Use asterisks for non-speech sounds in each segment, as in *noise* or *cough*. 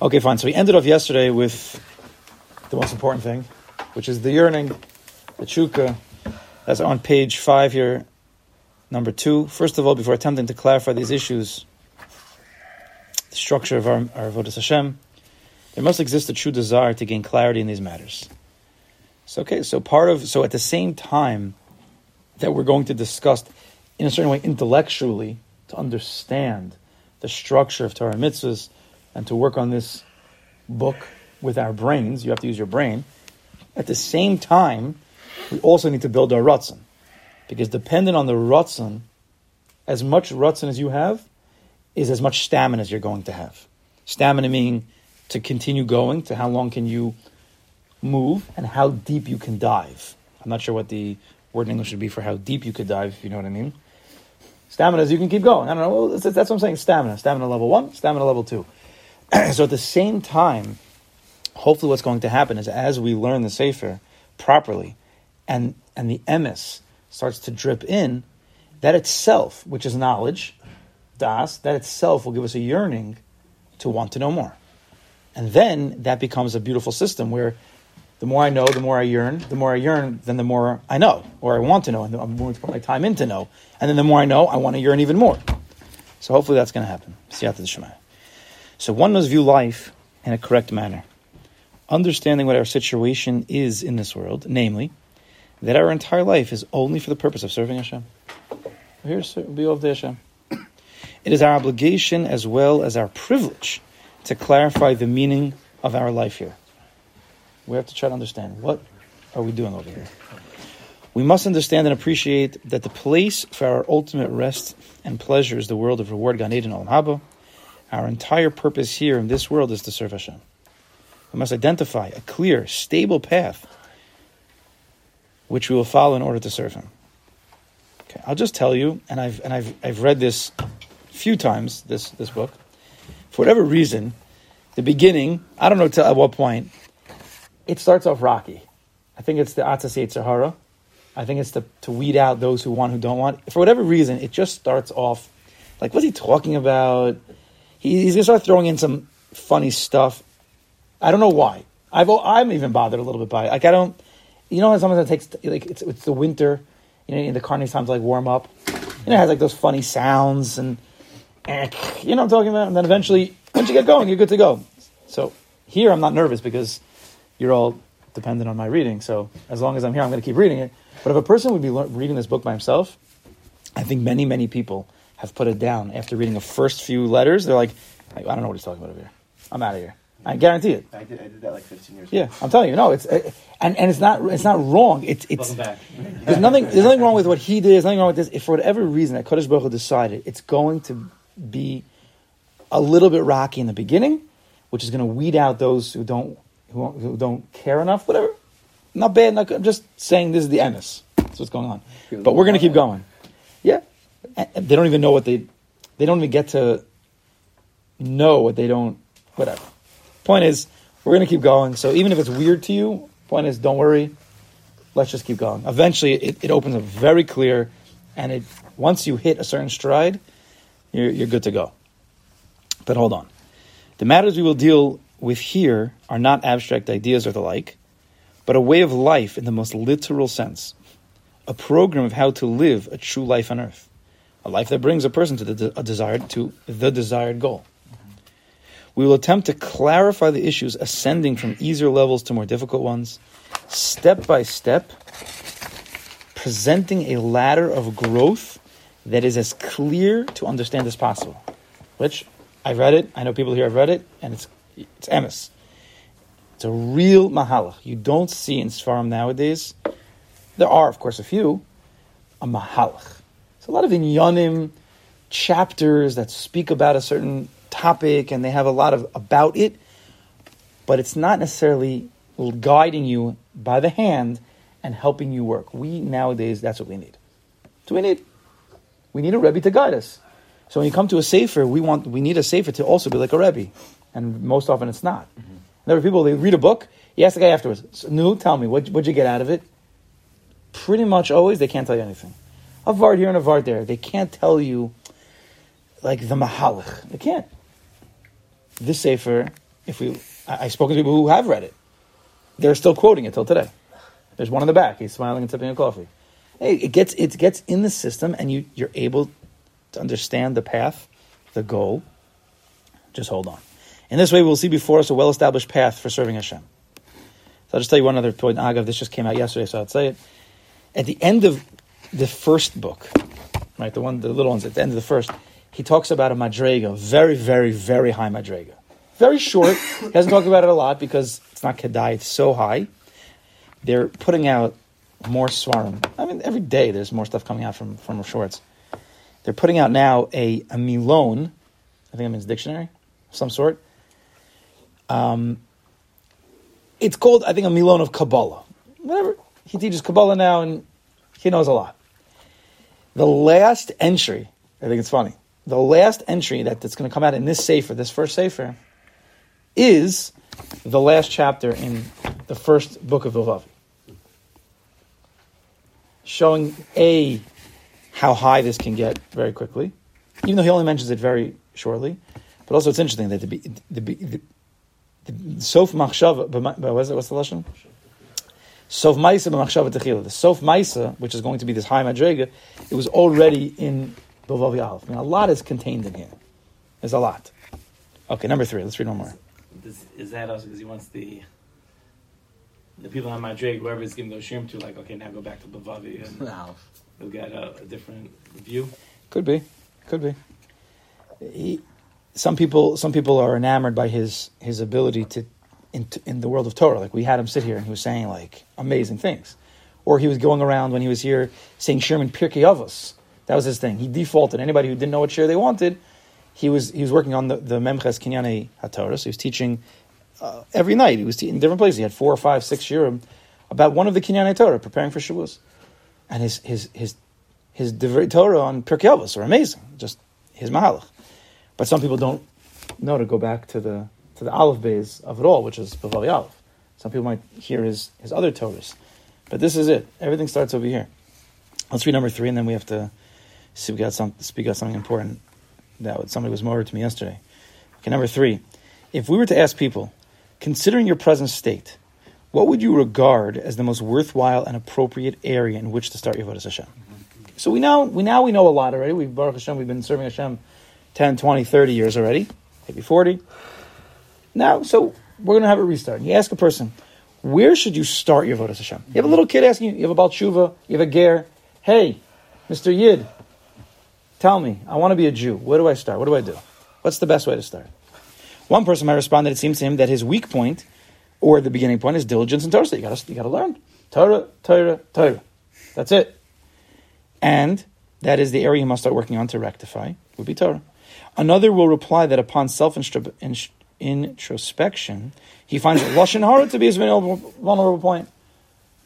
Okay, fine. So we ended off yesterday with the most important thing, which is the yearning, the tshuka. That's on page five here, number two. First of all, before attempting to clarify these issues, the structure of our, our Avodah Hashem, there must exist a true desire to gain clarity in these matters. So, okay, so part of, so at the same time that we're going to discuss in a certain way intellectually to understand the structure of Torah mitzvahs and to work on this book with our brains, you have to use your brain. At the same time, we also need to build our rutzin. Because dependent on the rutzin, as much rutzin as you have is as much stamina as you're going to have. Stamina meaning to continue going, to how long can you move, and how deep you can dive. I'm not sure what the word in English would be for how deep you could dive, if you know what I mean. Stamina is you can keep going. I don't know. That's what I'm saying. Stamina. Stamina level one, stamina level two. *clears throat* so at the same time, hopefully what's going to happen is as we learn the Sefer properly and, and the emes starts to drip in, that itself, which is knowledge, das, that itself will give us a yearning to want to know more. And then that becomes a beautiful system where the more I know, the more I yearn. The more I yearn, then the more I know, or I want to know, and I'm willing to put my time in to know. And then the more I know, I want to yearn even more. So hopefully that's going to happen. See you after the Shema. So one must view life in a correct manner, understanding what our situation is in this world, namely, that our entire life is only for the purpose of serving Hashem. Here's be of Hashem. It is our obligation as well as our privilege to clarify the meaning of our life here. We have to try to understand what are we doing over here. We must understand and appreciate that the place for our ultimate rest and pleasure is the world of reward, Gan Eden Olam Haba. Our entire purpose here in this world is to serve Hashem. We must identify a clear, stable path which we will follow in order to serve Him. Okay, I'll just tell you, and I've and I've I've read this a few times. This this book, for whatever reason, the beginning. I don't know to, at what point it starts off rocky. I think it's the Atzas Sahara. I think it's to, to weed out those who want, who don't want. For whatever reason, it just starts off like, what's he talking about? He, he's going to start throwing in some funny stuff. I don't know why. I've, I'm even bothered a little bit by it. Like, I don't, you know, sometimes it takes, like, it's, it's the winter, you know, the carnage times like warm up. And it has like those funny sounds and, and, you know I'm talking about? And then eventually, once you get going, you're good to go. So here I'm not nervous because you're all dependent on my reading. So as long as I'm here, I'm going to keep reading it. But if a person would be le- reading this book by himself, I think many, many people have put it down after reading the first few letters. They're like, I don't know what he's talking about over here. I'm out of here. I guarantee it. I did, I did that like 15 years Yeah. I'm telling you, no, it's uh, and, and it's not it's not wrong. It's it's back. there's nothing there's nothing wrong with what he did. There's nothing wrong with this. If for whatever reason that Kodesh Baruch Hu decided it's going to be a little bit rocky in the beginning, which is going to weed out those who don't who, who don't care enough. Whatever, not bad. Not good. I'm just saying this is the emes. That's what's going on. But we're going to keep going. Yeah, And- and they don't even know what they they don't even get to know what they don't. Whatever. Point is, we're going to keep going. So even if it's weird to you, point is, don't worry. Let's just keep going. Eventually, it, it opens up very clear, and it once you hit a certain stride, you're, you're good to go. But hold on. The matters we will deal with here are not abstract ideas or the like, but a way of life in the most literal sense, a program of how to live a true life on earth, a life that brings a person to the desired to the desired goal. We will attempt to clarify the issues ascending from easier levels to more difficult ones, step by step, presenting a ladder of growth that is as clear to understand as possible. Which I've read it, I know people here have read it, and it's it's emes. It's a real mahalach. You don't see in Sfarim nowadays. There are, of course, a few. A mahalach. It's a lot of inyanim chapters that speak about a certain topic, and they have a lot of about it, but it's not necessarily guiding you by the hand and helping you work. We nowadays, that's what we need. What we need. We need a rebbe to guide us. So when you come to a sefer, we want we need a sefer to also be like a rebbe, and most often it's not. Mm-hmm. There are people they read a book. You ask the guy afterwards, so, "No, tell me what what'd you get out of it?" Pretty much always they can't tell you anything. A vart here and a vart there. They can't tell you like the mahalach. They can't. This sefer if we, I, I've spoken to people who have read it. They're still quoting it till today. There's one in the back. He's smiling and sipping a coffee. Hey, it gets it gets in the system, and you you're able to understand the path, the goal. Just hold on. In this way, we'll see before us a well-established path for serving Hashem. So I'll just tell you one other point. Agav, this just came out yesterday, so I'll say it. At the end of the first book, right, the one, the little ones at the end of the first, he talks about a madrega, very, very, very high madrega. Very short. he doesn't talk about it a lot because it's not kedai. It's so high. They're putting out more svarim. I mean, every day there's more stuff coming out from from Schwartz. They're putting out now a a milon. I think it means dictionary, of some sort. Um, it's called, I think, a milon of Kabbalah. Whatever. He teaches Kabbalah now, and he knows a lot. The last entry, I think it's funny the last entry that, that's going to come out in this Sefer, this first Sefer, is the last chapter in the first book of Bilvavi. Showing A, how high this can get very quickly, even though he only mentions it very shortly. But also, it's interesting that the, the, the, the Sof Machshava, what's, what's the lesson? Sof Maisa b'Machshava Techila. The Sof Maisa, which is going to be this high Madrega, it was already in Bilvavi Aleph. I mean, a lot is contained in here. There's a lot. Okay, number three. Let's read one more. Is, is that also because he wants the the people on Madrig, whoever he's giving those shrimp to, like, okay, now go back to Bilvavi and *laughs* we'll get a, a, different view? Could be. Could be. He, some people, some people are enamored by his his ability to in, in the world of Torah. Like we had him sit here and he was saying like amazing things, or he was going around when he was here saying Sherman Pirkei Avos that was his thing. He defaulted. Anybody who didn't know what share they wanted, he was he was working on the, the Memches Kinyane HaTorah. So he was teaching uh, every night. He was in different places. He had four or five, six shirim about one of the Kinyane Torah, preparing for Shavuos. And his his his his Divrei Torah on Pirkei Avos are amazing. Just his mahalach. But some people don't know to go back to the to the Aleph base of it all, which is Bilvavi Aleph. Some people might hear his his other Torahs. But this is it. Everything starts over here. Let's read number three, and then we have to speak out, some, speak out something important that somebody was more to me yesterday. Okay, number three. If we were to ask people, considering your present state, what would you regard as the most worthwhile and appropriate area in which to start your Avodah Hashem? Mm-hmm. So we now we now we know a lot already. We've Baruch Hashem, we've been serving Hashem 10, 20, 30 years already, maybe 40. Now, so we're going to have a restart. And You ask a person, where should you start your Avodah Hashem? You have a little kid asking you, you have a Baal Tshuva, you have a Ger, hey, Mr. Yid, Tell me, I want to be a Jew. Where do I start? What do I do? What's the best way to start? One person might respond that it seems to him that his weak point or the beginning point is diligence in Torah. So you got you to learn Torah, Torah, Torah. That's it. And that is the area you must start working on to rectify. Would be Torah. Another will reply that upon self introspection, he finds lashon hara to be his vulnerable point.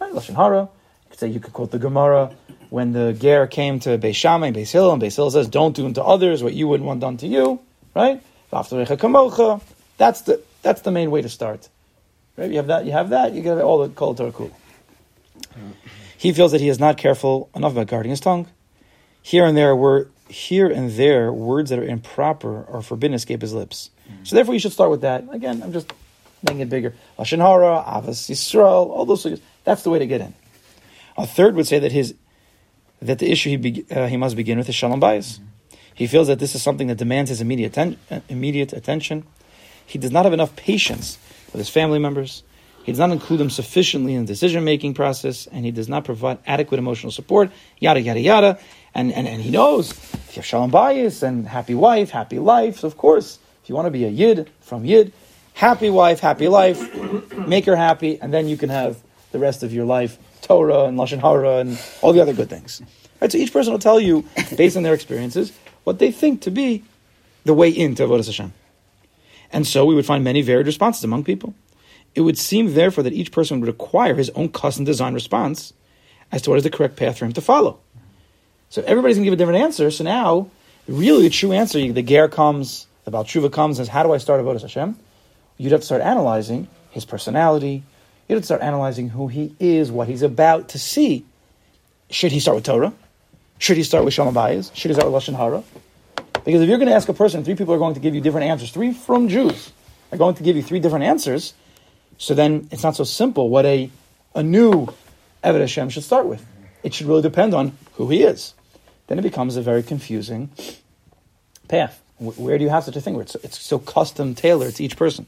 Right? Lashon hara. You could say you could quote the Gemara when the ger came to Beis Shammai and Beis Hillel, and Beis Hillel says, "Don't do unto others what you wouldn't want done to you." Right? That's the that's the main way to start. Right? You have that. You have that. You get all the kol Torah cool. He feels that he is not careful enough about guarding his tongue. Here and there were here and there words that are improper or forbidden escape his lips. Mm-hmm. So therefore, you should start with that. Again, I'm just making it bigger. Lashon hara, ahavas Yisrael, all those things. That's the way to get in. A third would say that his that the issue he, be, uh, he must begin with is shalom bayis. Mm-hmm. He feels that this is something that demands his immediate, ten- uh, immediate attention. He does not have enough patience with his family members. He does not include them sufficiently in the decision making process, and he does not provide adequate emotional support, yada, yada, yada. And, and, and he knows if you have shalom bayis and happy wife, happy life, so of course, if you want to be a yid from yid, happy wife, happy life, make her happy, and then you can have the rest of your life Torah and Lashon Hara and all the other good things. Right, so each person will tell you, based on their experiences, what they think to be the way into Avodah Hashem. And so we would find many varied responses among people. It would seem, therefore, that each person would require his own custom designed response as to what is the correct path for him to follow. So everybody's going to give a different answer. So now, really, the true answer, the Ger comes, the Baal Tshuva comes, and says, How do I start Avodah Hashem? You'd have to start analyzing his personality, You'd have to start analyzing who he is, what he's about to see. Should he start with Torah? Should he start with Shalom Bayis? Should he start with Lashon Hara? Because if you're going to ask a person, three people are going to give you different answers, three frum Jews. are going to give you three different answers. So then it's not so simple what a, a new Eved Hashem should start with. It should really depend on who he is. Then it becomes a very confusing path. Where do you have such a thing where it's, it's so custom tailored to each person?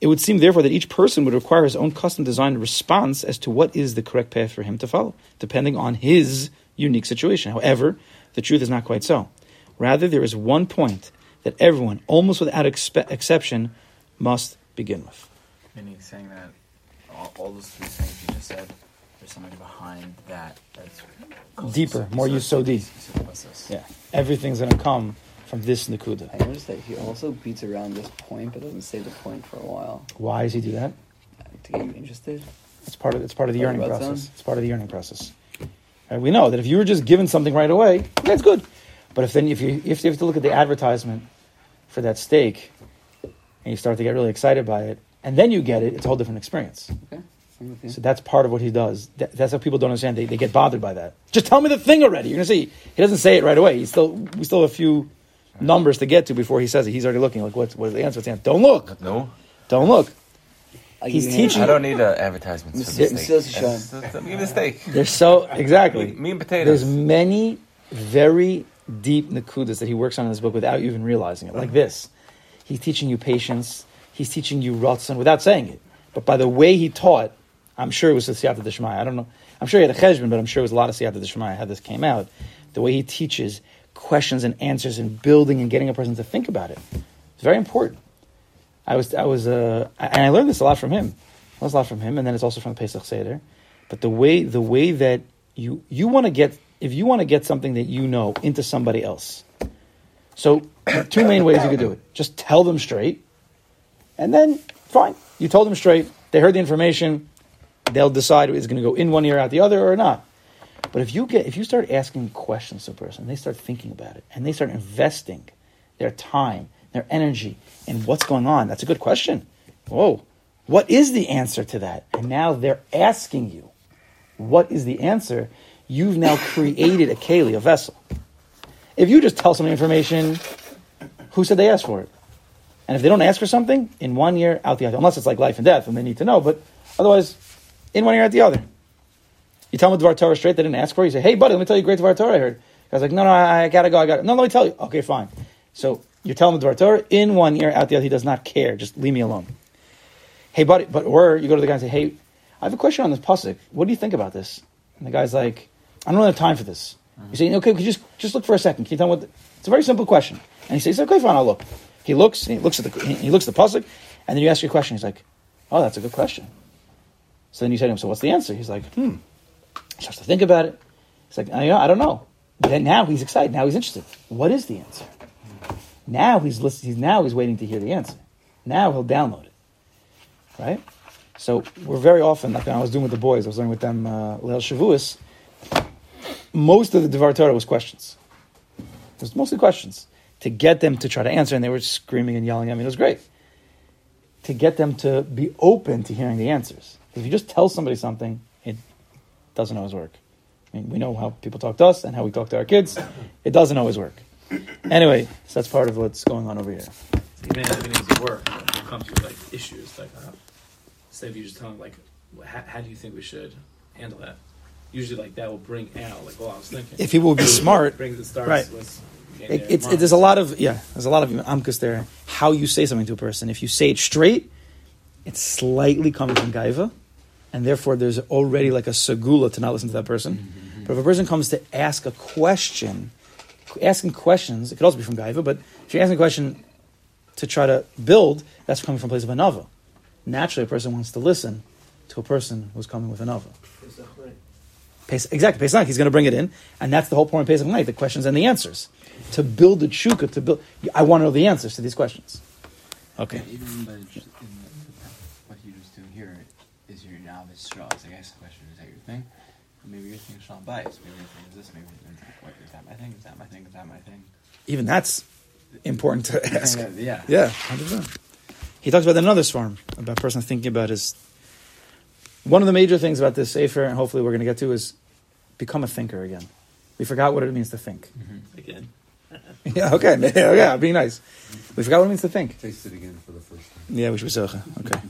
It would seem, therefore, that each person would require his own custom designed response as to what is the correct path for him to follow, depending on his unique situation. However, the truth is not quite so. Rather, there is one point that everyone, almost without expe- exception, must begin with. Meaning, saying that all, all those three things you just said, there's something behind that that's deeper, more yisodi. Yeah, everything's going to come from this Nakuda. I noticed that he also beats around this point, but doesn't say the point for a while. Why does he do that? To get you interested. It's part of it's part of the yearning process. It's part of the yearning process. Right? We know that if you were just given something right away, that's good. But if then if you if you have to look at the advertisement for that steak, and you start to get really excited by it, and then you get it, it's a whole different experience. Okay. So that's part of what he does. That, that's how people don't understand. They, they get bothered by that. Just tell me the thing already. You're gonna see. He doesn't say it right away. He still we still have a few numbers to get to before he says it. He's already looking like what's what's the answer? What's the answer? Don't look. No. Don't look. He's give you a teaching- I don't need uh, an advertisement for Mr. mistakes. Mr. That's- that's- Give me the steak. There's so exactly. Me, me and potatoes. There's many very deep nakudas that he works on in this book without even realizing it. Like this, he's teaching you patience. He's teaching you ratzon without saying it, but by the way he taught, I'm sure it was the siyata d'shmaya. I don't know. I'm sure he had a cheshbon, but I'm sure it was a lot of siyata d'shmaya how this came out. The way he teaches questions and answers and building and getting a person to think about it. It's very important. I was, I was, uh, and I learned this a lot from him. I learned a lot from him, and then it's also from the Pesach Seder. But the way, the way that you you want to get, if you want to get something that you know into somebody else, so *clears throat* two main ways you could do it: just tell them straight, and then fine, you told them straight. They heard the information. They'll decide is it going to go in one ear out the other or not. But if you get if you start asking questions to a person, they start thinking about it, and they start investing their time, their energy in what's going on. That's a good question. Whoa, what is the answer to that? And now they're asking you, what is the answer? You've now created a keli, a vessel. If you just tell some information, who said they asked for it? And if they don't ask for something, in one year, out the other, unless it's like life and death, and they need to know, but otherwise, in one ear, out the other. You tell them Dvar Torah straight, they didn't ask for it. You say, hey, buddy, let me tell you a great Dvar Torah I heard. I was like, no, no, I, gotta go, I gotta No, let me tell you. Okay, fine. So you're telling him Dvar Torah, in one ear, out the other, he does not care. Just leave me alone. Hey, buddy, but, or you go to the guy and say, hey, I have a question on this Pusik. What do you think about this? And the guy's like, I don't really have time for this. Uh-huh. You say, okay, could you just, just look for a second. Can you tell me what, the, it's a very simple question. And he says, okay, fine, I'll look. He looks, he looks at the, he looks at the Pusik, and then you ask your question. He's like, oh, that's a good question. So then you say to him, so what's the answer? He's like, hmm. He starts to think about it. He's like, I, I don't know. Then now he's excited. Now he's interested. What is the answer? Now he's listening. He's now he's waiting to hear the answer. Now he'll download it. Right. So we're very often like I was doing with the boys. I was learning with them uh, Leil Shavuos. Most of the Devar Torah was questions. It was mostly questions to get them to try to answer, and they were screaming and yelling at me. It was great to get them to be open to hearing the answers. If you just tell somebody something, it doesn't always work. I mean, we know how people talk to us and how we talk to our kids. It doesn't always work. Anyway, so that's part of what's going on over here. Even if it work, when it comes to like issues, like uh, say if you just telling like, how, how do you think we should handle that? Usually, like that will bring out like, well, I was thinking. If people would be smart, brings the stars. Right. Was, It, it's it, there's a lot of yeah, there's a lot of amkus there. How you say something to a person. If you say it straight, it's slightly coming from gaiva, and therefore there's already like a segula to not listen to that person. But if a person comes to ask a question, asking questions, it could also be from gaiva. But if you're asking a question to try to build, that's coming from a place of anava. Naturally, a person wants to listen to a person who's coming with anava. Pesach, exactly, Pesach. He's going to bring it in, and that's the whole point of Pesach night: the questions and the answers. To build the tshuka, to build. I want to know the answers to these questions. Okay. Yeah, even by just in the, what he was doing here is your novice straw. It's like ask the question, is that your thing? Or maybe your thing is shalom bayis. Maybe your thing is this. Maybe your thing is what is that my thing? Is that my thing? Is that my thing? Even that's important to *laughs* ask. Yeah. Yeah, hundred percent. He talks about another swarm about a person thinking about his. One of the major things about this sefer, and hopefully we're going to get to, is become a thinker again. We forgot what it means to think. Mm-hmm. again. *laughs* Yeah, okay, *laughs* yeah, yeah, being nice. We forgot what it means to think. Taste it again for the first time. Yeah, we should be socha. Okay.